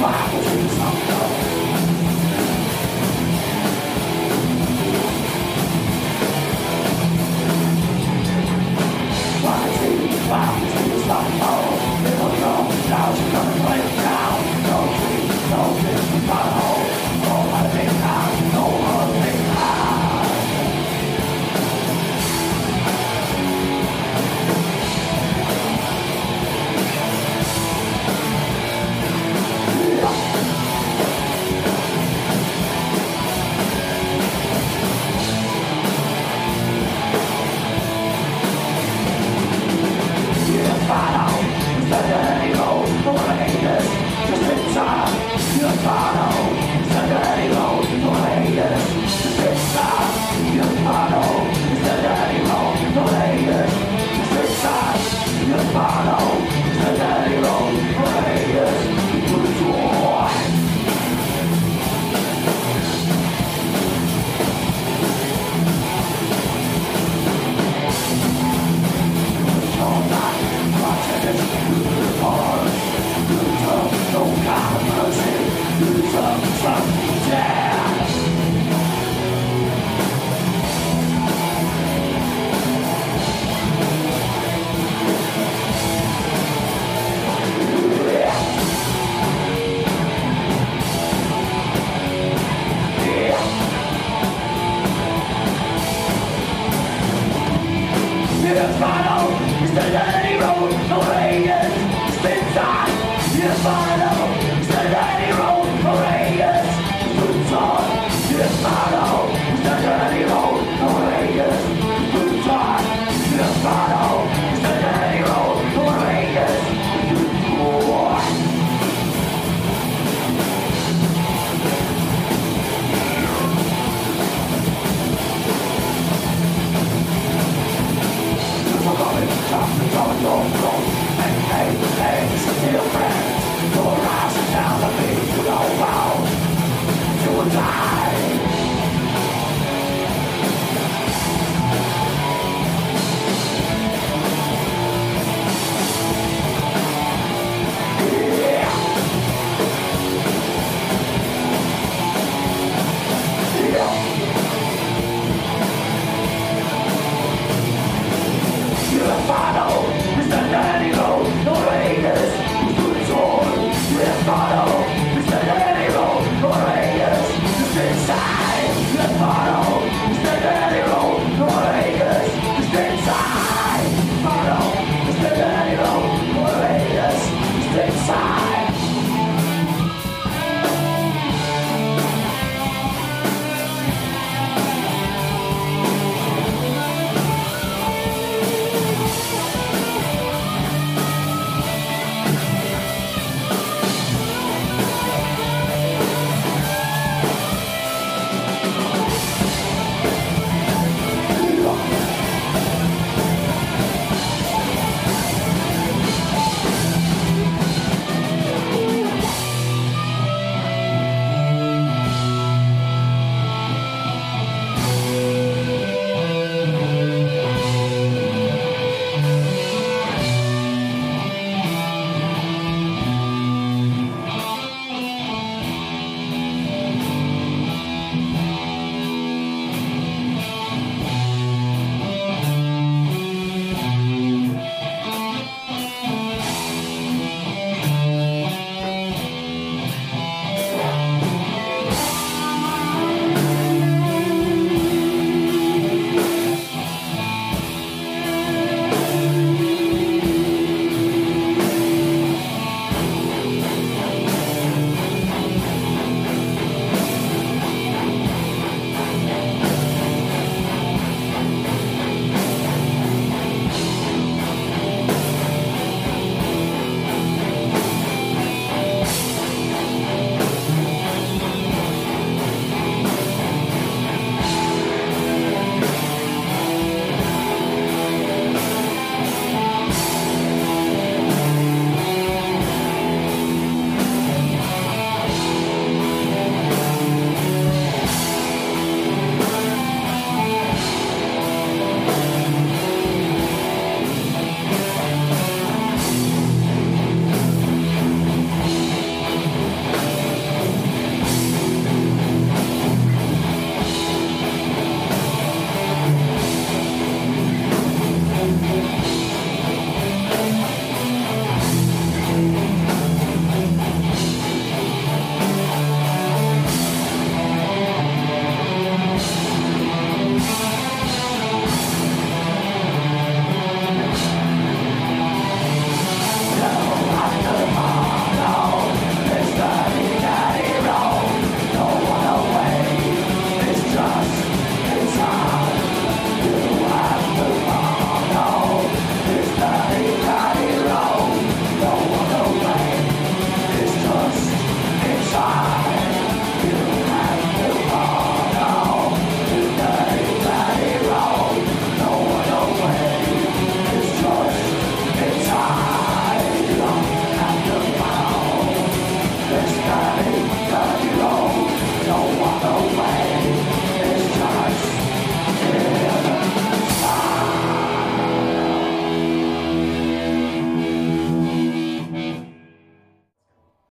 But I'm 到